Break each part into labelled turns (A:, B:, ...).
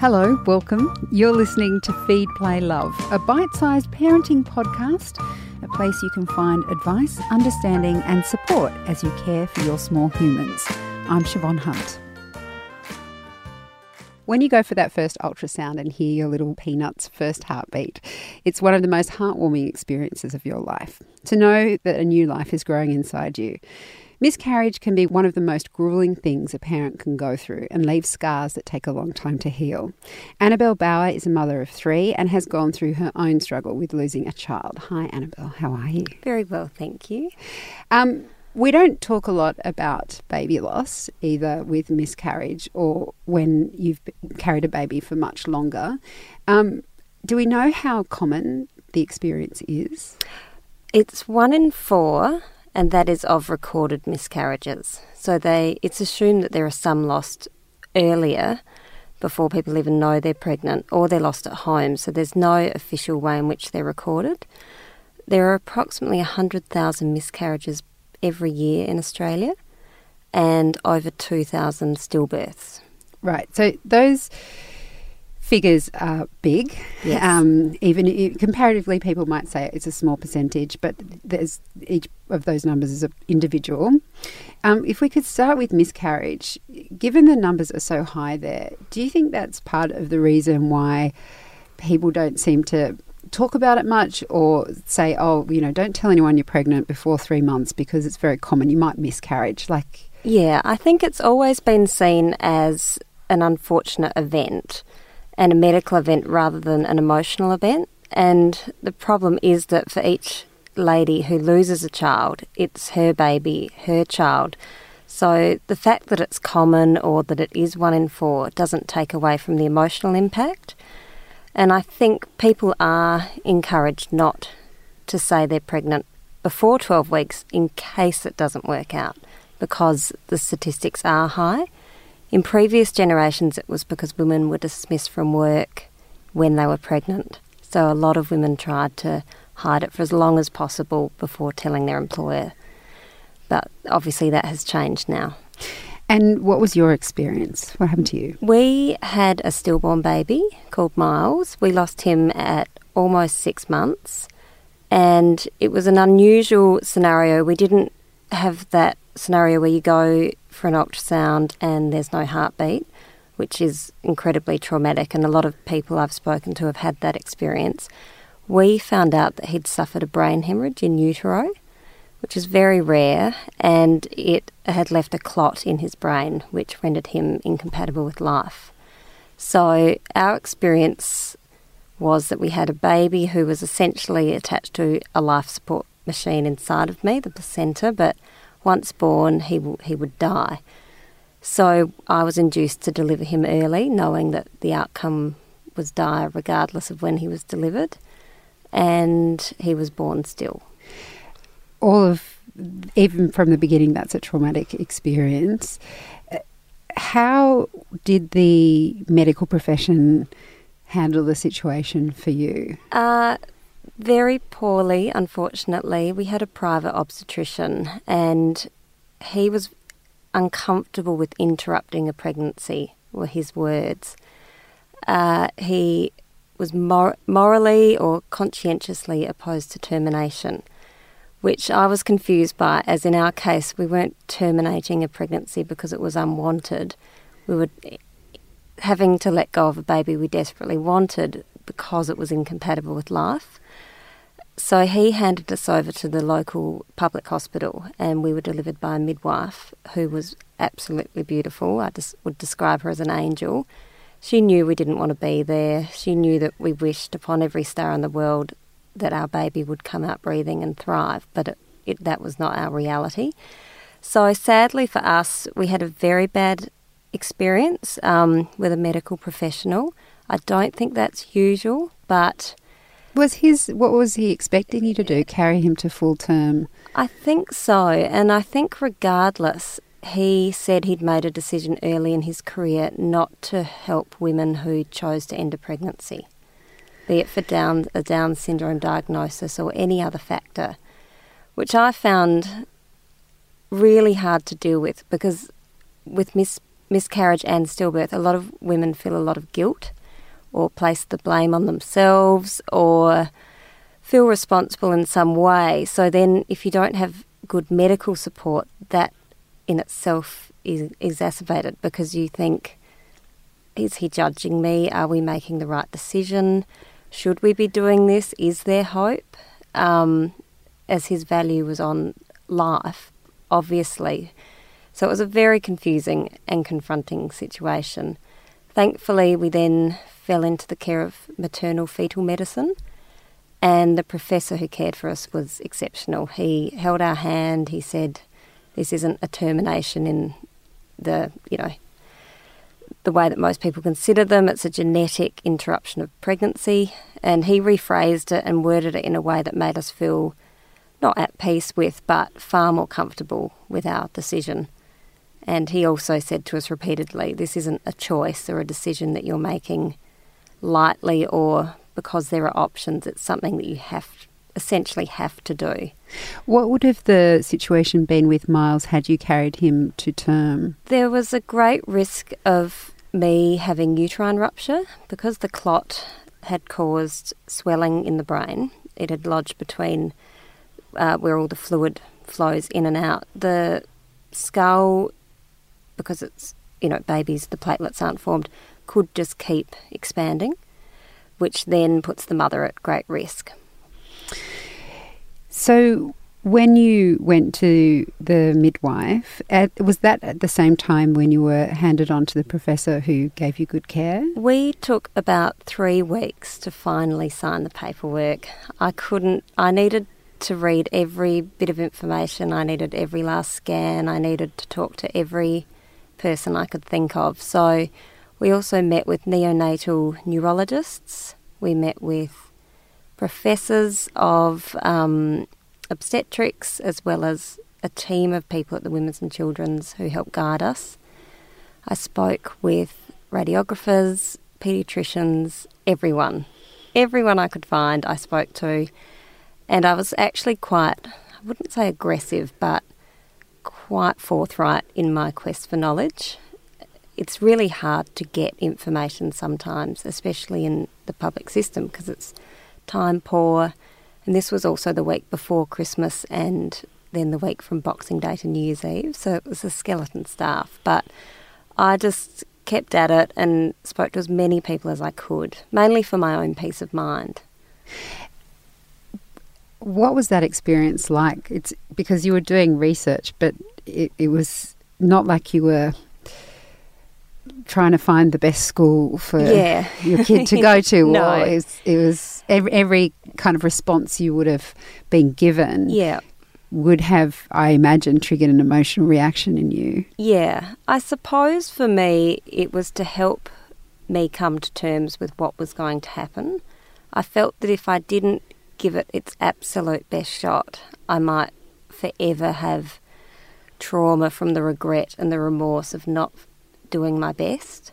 A: Hello, welcome. You're listening to Feed, Play, Love, a bite sized parenting podcast, a place you can find advice, understanding, and support as you care for your small humans. I'm Siobhan Hunt. When you go for that first ultrasound and hear your little peanut's first heartbeat, it's one of the most heartwarming experiences of your life. To know that a new life is growing inside you. Miscarriage can be one of the most grueling things a parent can go through and leave scars that take a long time to heal. Annabel Bower is a mother of three and has gone through her own struggle with losing a child. Hi, Annabel. How are you?
B: Very well, thank you.
A: Um, we don't talk a lot about baby loss, either with miscarriage or when you've carried a baby for much longer. Um, do we know how common the experience is?
B: It's one in four, and that is of recorded miscarriages. So they, it's assumed that there are some lost earlier before people even know they're pregnant, or they're lost at home. So there's no official way in which they're recorded. There are approximately 100,000 miscarriages every year in Australia and over 2,000 stillbirths.
A: Right. So those figures are big.
B: Yes.
A: Um, even comparatively, people might say it's a small percentage, but there's each of those numbers is an individual. Um, if we could start with miscarriage, given the numbers are so high there, do you think that's part of the reason why people don't seem to talk about it much or say, oh, you know, don't tell anyone you're pregnant before three months because it's very common. You might miscarriage. Like,
B: yeah, I think it's always been seen as an unfortunate event and a medical event rather than an emotional event. And the problem is that for each lady who loses a child, it's her baby, her child. So the fact that it's common or that it is one in four doesn't take away from the emotional impact. And I think people are encouraged not to say they're pregnant before 12 weeks in case it doesn't work out because the statistics are high. In previous generations, it was because women were dismissed from work when they were pregnant. So a lot of women tried to hide it for as long as possible before telling their employer. But obviously, that has changed now.
A: And what was your experience? What happened to you?
B: We had a stillborn baby called Miles. We lost him at almost six months. And it was an unusual scenario. We didn't have that scenario where you go for an ultrasound and there's no heartbeat, which is incredibly traumatic. And a lot of people I've spoken to have had that experience. We found out that he'd suffered a brain hemorrhage in utero which is very rare, and it had left a clot in his brain, which rendered him incompatible with life. So, our experience was that we had a baby who was essentially attached to a life support machine inside of me, the placenta, but once born, he, w- he would die. So, I was induced to deliver him early, knowing that the outcome was dire regardless of when he was delivered, and he was born still
A: all of, even from the beginning, that's a traumatic experience. How did the medical profession handle the situation for you?
B: Uh, very poorly, unfortunately. We had a private obstetrician, and he was uncomfortable with interrupting a pregnancy, were his words. Uh, he was mor- morally or conscientiously opposed to termination which I was confused by, as in our case, we weren't terminating a pregnancy because it was unwanted. We were having to let go of a baby we desperately wanted because it was incompatible with life. So he handed us over to the local public hospital, and we were delivered by a midwife who was absolutely beautiful. I just would describe her as an angel. She knew we didn't want to be there. She knew that we wished upon every star in the world that our baby would come out breathing and thrive, but it, it, that was not our reality. So sadly for us, we had a very bad experience um, with a medical professional. I don't think that's usual, but
A: was his what was he expecting you to do? Carry him to full term?
B: I think so, and I think regardless, he said he'd made a decision early in his career not to help women who chose to end a pregnancy be it for Down, a Down syndrome diagnosis or any other factor, which I found really hard to deal with because with mis- miscarriage and stillbirth, a lot of women feel a lot of guilt or place the blame on themselves or feel responsible in some way. So then, if you don't have good medical support, that in itself is exacerbated because you think, is he judging me? Are we making the right decision? Should we be doing this? Is there hope? Um, as his value was on life, obviously. So it was a very confusing and confronting situation. Thankfully, we then fell into the care of maternal fetal medicine, and the professor who cared for us was exceptional. He held our hand, he said, This isn't a termination in the, you know, the way that most people consider them. It's a genetic interruption of pregnancy. And he rephrased it and worded it in a way that made us feel not at peace with, but far more comfortable with our decision. And he also said to us repeatedly this isn't a choice or a decision that you're making lightly or because there are options. It's something that you have essentially have to do.
A: What would have the situation been with Miles had you carried him to term?
B: There was a great risk of me having uterine rupture because the clot had caused swelling in the brain. It had lodged between uh, where all the fluid flows in and out. The skull, because it's, you know, babies, the platelets aren't formed, could just keep expanding, which then puts the mother at great risk.
A: So, when you went to the midwife, was that at the same time when you were handed on to the professor who gave you good care?
B: We took about three weeks to finally sign the paperwork. I couldn't, I needed to read every bit of information, I needed every last scan, I needed to talk to every person I could think of. So we also met with neonatal neurologists, we met with professors of um, obstetrics as well as a team of people at the Women's and Children's who helped guide us. I spoke with radiographers, paediatricians, everyone. Everyone I could find, I spoke to and I was actually quite, I wouldn't say aggressive, but quite forthright in my quest for knowledge. It's really hard to get information sometimes, especially in the public system, because it's time poor. And this was also the week before Christmas and then the week from Boxing Day to New Year's Eve. So it was a skeleton staff. But I just kept at it and spoke to as many people as I could, mainly for my own peace of mind.
A: What was that experience like? It's because you were doing research, but it, it was not like you were trying to find the best school for
B: yeah.
A: your kid to go to.
B: no.
A: Or it was, it was every, every, kind of response you would have been given.
B: Yeah.
A: Would have, I imagine, triggered an emotional reaction in you.
B: Yeah. I suppose for me, it was to help me come to terms with what was going to happen. I felt that if I didn't give it its absolute best shot, I might forever have trauma from the regret and the remorse of not doing my best.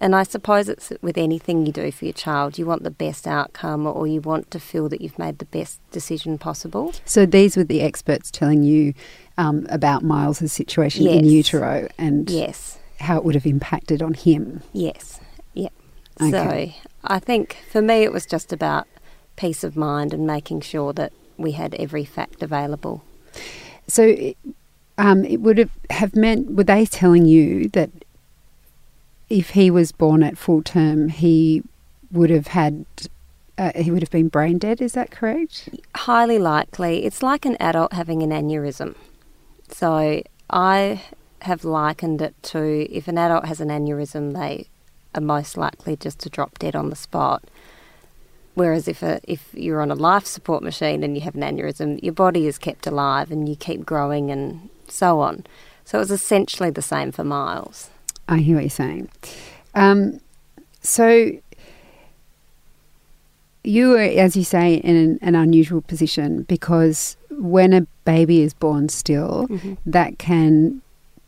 B: And I suppose it's with anything you do for your child, you want the best outcome or you want to feel that you've made the best decision possible.
A: So these were the experts telling you um, about Miles's situation
B: yes.
A: in utero and
B: yes.
A: how it would have impacted on him.
B: Yes, yeah.
A: Okay.
B: So I think for me it was just about peace of mind and making sure that we had every fact available.
A: So um, it would have, have meant, were they telling you that if he was born at full term, he would have had uh, he would have been brain dead. Is that correct?
B: Highly likely. It's like an adult having an aneurysm. So I have likened it to if an adult has an aneurysm, they are most likely just to drop dead on the spot. Whereas if a, if you're on a life support machine and you have an aneurysm, your body is kept alive and you keep growing and so on. So it was essentially the same for Miles.
A: I hear what you're saying. Um, so you are, as you say, in an, an, unusual position because when a baby is born still,
B: mm-hmm.
A: that can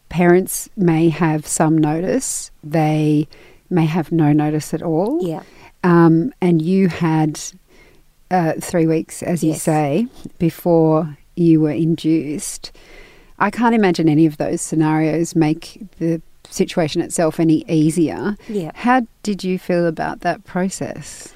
A: parents may have some notice. They may have no notice at all.
B: Yeah.
A: Um, and you had uh, three weeks, as you say, before you were induced. I can't imagine any of those scenarios make the situation itself any easier.
B: Yeah.
A: How did you feel about that process?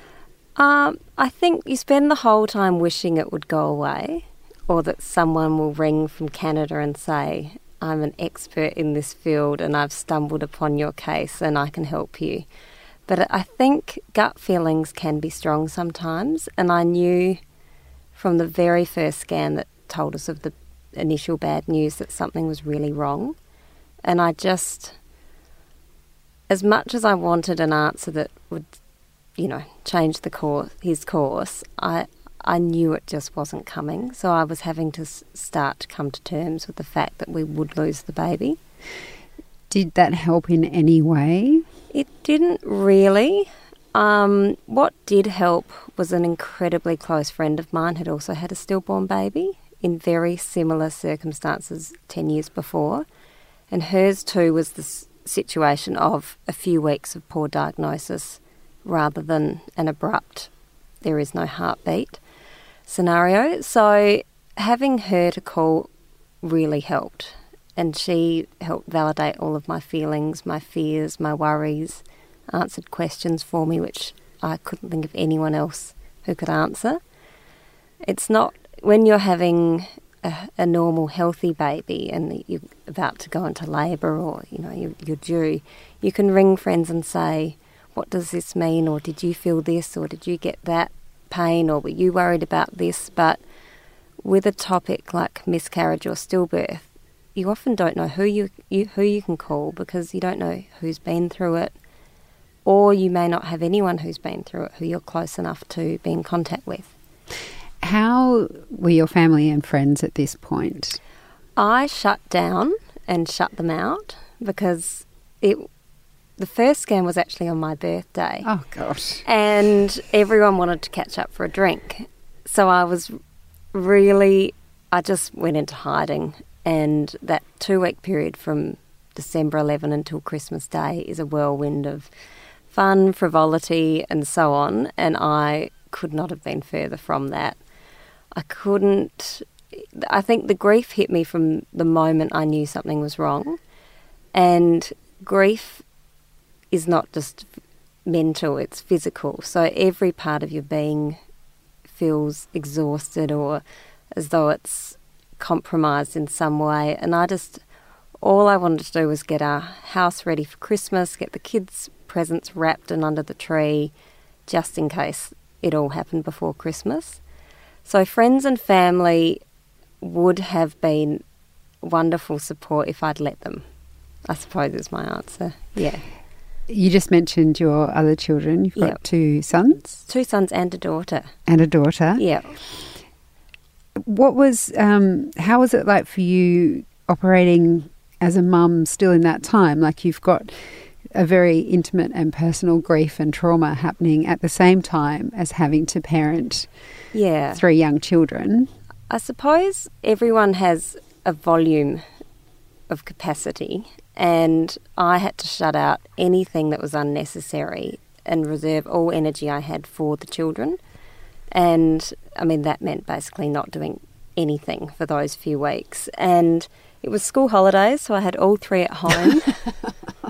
B: Um, I think you spend the whole time wishing it would go away, or that someone will ring from Canada and say, I'm an expert in this field and I've stumbled upon your case and I can help you. But I think gut feelings can be strong sometimes, and I knew from the very first scan that told us of the initial bad news that something was really wrong. And I just, as much as I wanted an answer that would, you know, change the course, his course, I, I knew it just wasn't coming. So I was having to start to come to terms with the fact that we would lose the baby.
A: Did that help in any way?
B: It didn't really. Um, what did help was an incredibly close friend of mine had also had a stillborn baby in very similar circumstances 10 years before. And hers too was the situation of a few weeks of poor diagnosis rather than an abrupt, there is no heartbeat scenario. So having her to call really helped. And she helped validate all of my feelings, my fears, my worries, answered questions for me which I couldn't think of anyone else who could answer. It's not when you're having a, a normal, healthy baby and you're about to go into labour or you know you're, you're due, you can ring friends and say, "What does this mean?" or "Did you feel this?" or "Did you get that pain?" or "Were you worried about this?" But with a topic like miscarriage or stillbirth, you often don't know who you, you who you can call because you don't know who's been through it, or you may not have anyone who's been through it who you're close enough to be in contact with.
A: How were your family and friends at this point?
B: I shut down and shut them out because it. The first scan was actually on my birthday.
A: Oh, gosh.
B: and everyone wanted to catch up for a drink. So I was really, I just went into hiding. And that two week period from December 11 until Christmas Day is a whirlwind of fun, frivolity, and so on. And I could not have been further from that. I couldn't, I think the grief hit me from the moment I knew something was wrong. And grief is not just mental, it's physical. So every part of your being feels exhausted or as though it's compromised in some way. And I just, all I wanted to do was get our house ready for Christmas, get the kids' presents wrapped and under the tree, just in case it all happened before Christmas. So friends and family would have been wonderful support if I'd let them. I suppose is my answer. Yeah.
A: You just mentioned your other children. You've got
B: Yep.
A: two sons
B: Two sons and a daughter.
A: and a daughter.
B: Yeah.
A: What was, um, how was it like for you operating as a mum still in that time? Like you've got a very intimate and personal grief and trauma happening at the same time as having to parent
B: Yeah.
A: three young children.
B: I suppose everyone has a volume of capacity, and I had to shut out anything that was unnecessary and reserve all energy I had for the children. And I mean, that meant basically not doing anything for those few weeks. And it was school holidays, so I had all three at home.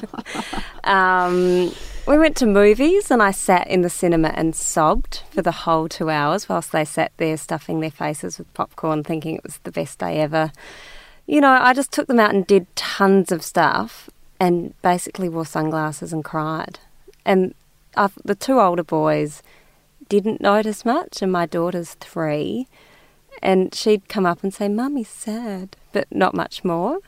B: um, we went to movies, and I sat in the cinema and sobbed for the whole two hours whilst they sat there stuffing their faces with popcorn, thinking it was the best day ever. You know, I just took them out and did tons of stuff and basically wore sunglasses and cried. And I've, the two older boys didn't notice much, and my daughter's three. And she'd come up and say, Mummy's sad, but not much more.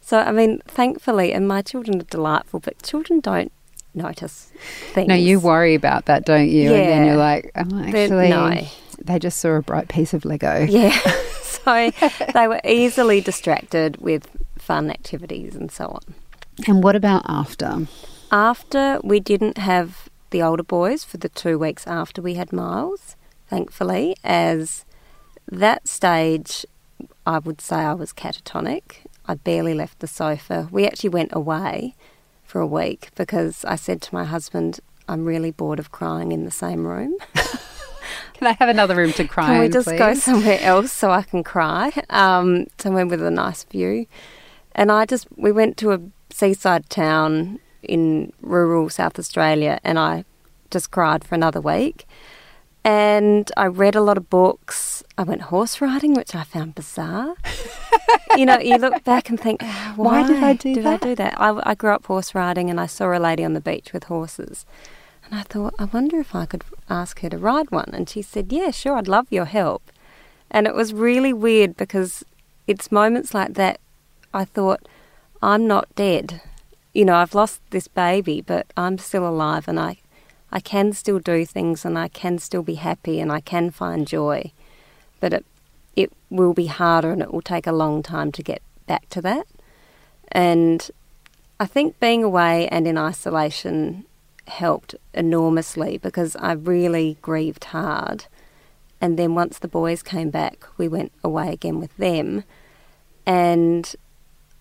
B: So, I mean, thankfully, and my children are delightful, but children don't notice things.
A: No, you worry about that, don't you? And then
B: Yeah.
A: you're like, oh, actually,
B: no.
A: they just saw a bright piece of Lego.
B: Yeah. so they were easily distracted with fun activities and so on.
A: And what about after?
B: After we didn't have the older boys for the two weeks after we had Miles, thankfully, as that stage, I would say I was catatonic. I barely left the sofa. We actually went away for a week because I said to my husband, I'm really bored of crying in the same room.
A: Can I have another room to cry
B: Can we
A: in,
B: just go somewhere else so I can cry? Um, somewhere with a nice view. And I just, we went to a seaside town in rural South Australia and I just cried for another week. And I read a lot of books. I went horse riding, which I found bizarre. you know, you look back and think, why, ah,
A: Why did I do
B: did
A: that?"
B: I do that? I, I grew up horse riding and I saw a lady on the beach with horses. And I thought, I wonder if I could ask her to ride one. And she said, Yeah, sure, I'd love your help. And it was really weird because it's moments like that I thought, I'm not dead. You know, I've lost this baby, but I'm still alive and I, I can still do things and I can still be happy and I can find joy. But it, it will be harder and it will take a long time to get back to that. And I think being away and in isolation helped enormously because I really grieved hard. And then once the boys came back, we went away again with them. And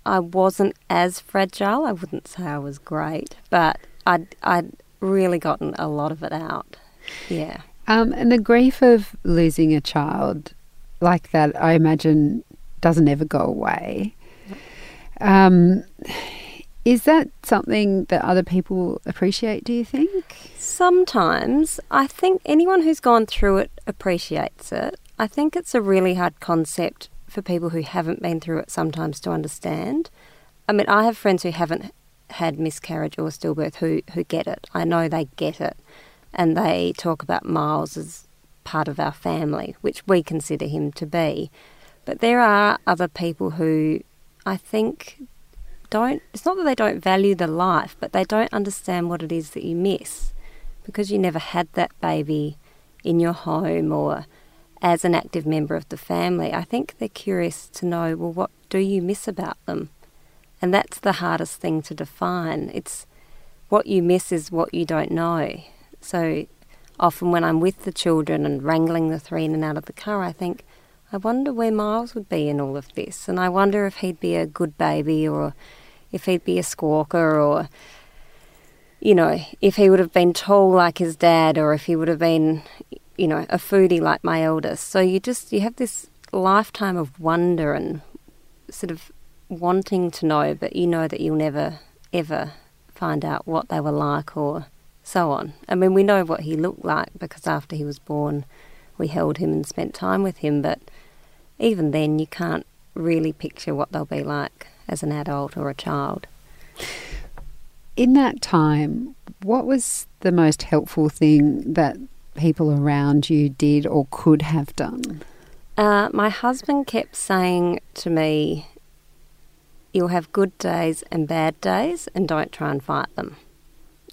B: I wasn't as fragile. I wouldn't say I was great, but I'd, I'd really gotten a lot of it out. Yeah.
A: Um, and the grief of losing a child like that, I imagine, doesn't ever go away. Um, is that something that other people appreciate, do you think?
B: Sometimes I think anyone who's gone through it appreciates it. I think it's a really hard concept for people who haven't been through it sometimes to understand. I mean, I have friends who haven't had miscarriage or stillbirth who, who get it. I know they get it. And they talk about Miles as part of our family, which we consider him to be. But there are other people who I think don't, it's not that they don't value the life, but they don't understand what it is that you miss because you never had that baby in your home or as an active member of the family. I think they're curious to know, well, what do you miss about them? And that's the hardest thing to define. It's what you miss is what you don't know. So often when I'm with the children and wrangling the three in and out of the car, I think, I wonder where Miles would be in all of this. And I wonder if he'd be a good baby or if he'd be a squawker or, you know, if he would have been tall like his dad or if he would have been, you know, a foodie like my eldest. So you just, you have this lifetime of wonder and sort of wanting to know, but you know that you'll never, ever find out what they were like or so on. I mean, we know what he looked like because after he was born, we held him and spent time with him, but even then, you can't really picture what they'll be like as an adult or a child.
A: In that time, what was the most helpful thing that people around you did or could have done?
B: Uh, my husband kept saying to me, You'll have good days and bad days, and don't try and fight them.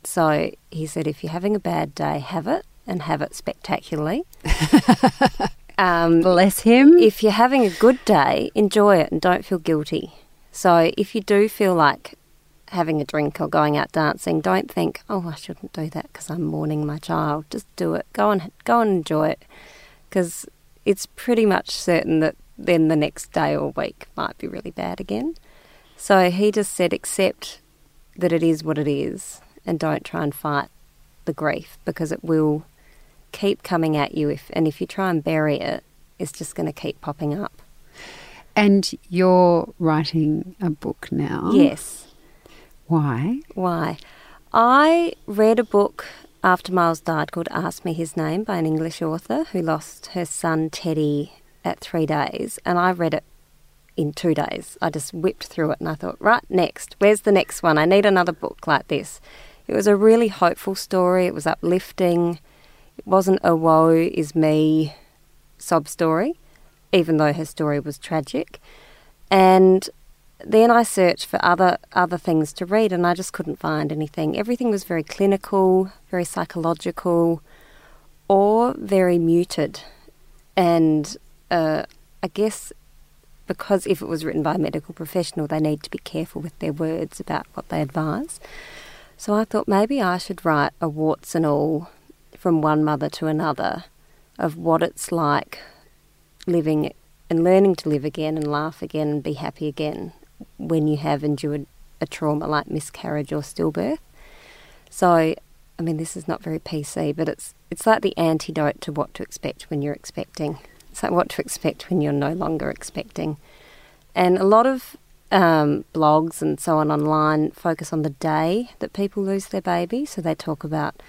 B: So he said, If you're having a bad day, have it and have it spectacularly. um,
A: Bless him.
B: if you're having a good day, enjoy it and don't feel guilty. So if you do feel like having a drink or going out dancing, don't think, "Oh, I shouldn't do that because I'm mourning my child." Just do it. Go and go and enjoy it because it's pretty much certain that then the next day or week might be really bad again. So he just said, accept that it is what it is and don't try and fight the grief because it will keep coming at you if and if you try and bury it, it's just going to keep popping up.
A: and you're writing a book now.
B: Yes.
A: Why?
B: Why? I read a book after Miles died called Ask Me His Name by an English author who lost her son Teddy at three days, and I read it in two days. I just whipped through it and I thought, right, next, where's the next one? I need another book like this. It was a really hopeful story, it was uplifting. It wasn't a woe is me sob story, even though her story was tragic. And then I searched for other other things to read, and I just couldn't find anything. Everything was very clinical, very psychological, or very muted. And uh, I guess because if it was written by a medical professional, they need to be careful with their words about what they advise. So I thought maybe I should write a warts and all from one mother to another of what it's like living and learning to live again and laugh again and be happy again when you have endured a trauma like miscarriage or stillbirth. So, I mean, this is not very PC, but it's it's like the antidote to what to expect when you're expecting. It's like what to expect when you're no longer expecting. And a lot of um, blogs and so on online focus on the day that people lose their baby. So they talk about,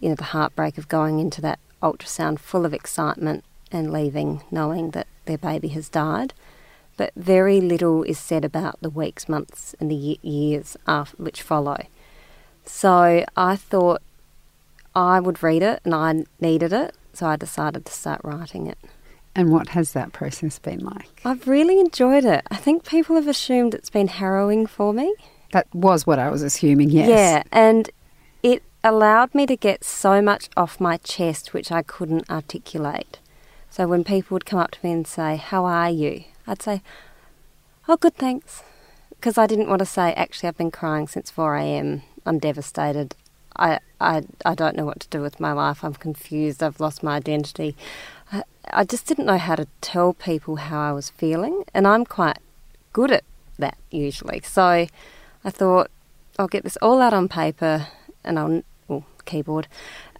B: you know, the heartbreak of going into that ultrasound full of excitement and leaving knowing that their baby has died. But very little is said about the weeks, months, and the years after, which follow. So I thought I would read it and I needed it, so I decided to start writing it.
A: And what has that process been like?
B: I've really enjoyed it. I think people have assumed it's been harrowing for me.
A: That was what I was assuming, yes.
B: Yeah, and it allowed me to get so much off my chest which I couldn't articulate. So when people would come up to me and say, How are you? I'd say, Oh, good, thanks. Because I didn't want to say, Actually, I've been crying since 4 a.m. I'm devastated. I, I, I don't know what to do with my life. I'm confused. I've lost my identity. I, I just didn't know how to tell people how I was feeling, and I'm quite good at that usually. So I thought I'll get this all out on paper and I'll, well, keyboard,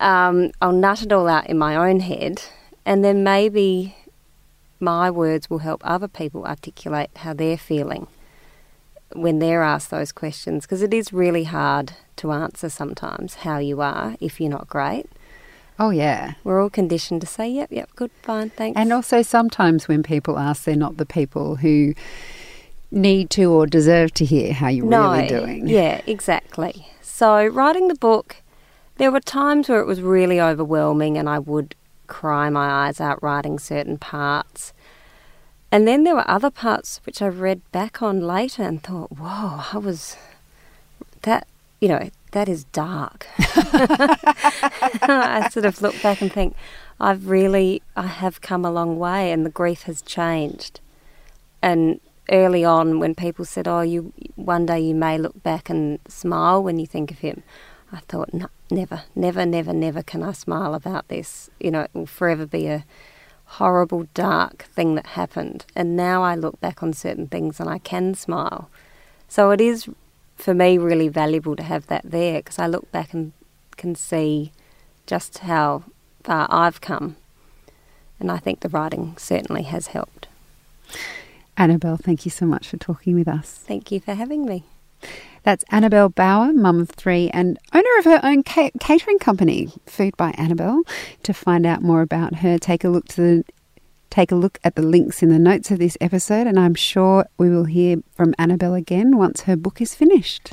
B: um, I'll nut it all out in my own head, and then maybe my words will help other people articulate how they're feeling when they're asked those questions because it is really hard to answer sometimes how you are if you're not great.
A: Oh, yeah.
B: We're all conditioned to say, yep, yep, good, fine, thanks.
A: And also, sometimes when people ask, they're not the people who need to or deserve to hear how you're
B: no,
A: really doing.
B: Yeah, exactly. So, writing the book, there were times where it was really overwhelming and I would cry my eyes out writing certain parts. And then there were other parts which I read back on later and thought, whoa, I was that, you know, that is dark. I sort of look back and think, I've really, I have come a long way and the grief has changed. And early on, when people said, oh, you, one day you may look back and smile when you think of him, I thought, no, never, never, never, never can I smile about this. You know, it will forever be a, horrible, dark thing that happened. And now I look back on certain things and I can smile. So it is, for me, really valuable to have that there because I look back and can see just how far I've come. And I think the writing certainly has helped.
A: Annabel, thank you so much for talking with us.
B: Thank you for having me.
A: That's Annabel Bower, mum of three and owner of her own ca- catering company, Food by Annabel. To find out more about her, take a look to the take a look at the links in the notes of this episode, and I'm sure we will hear from Annabel again once her book is finished.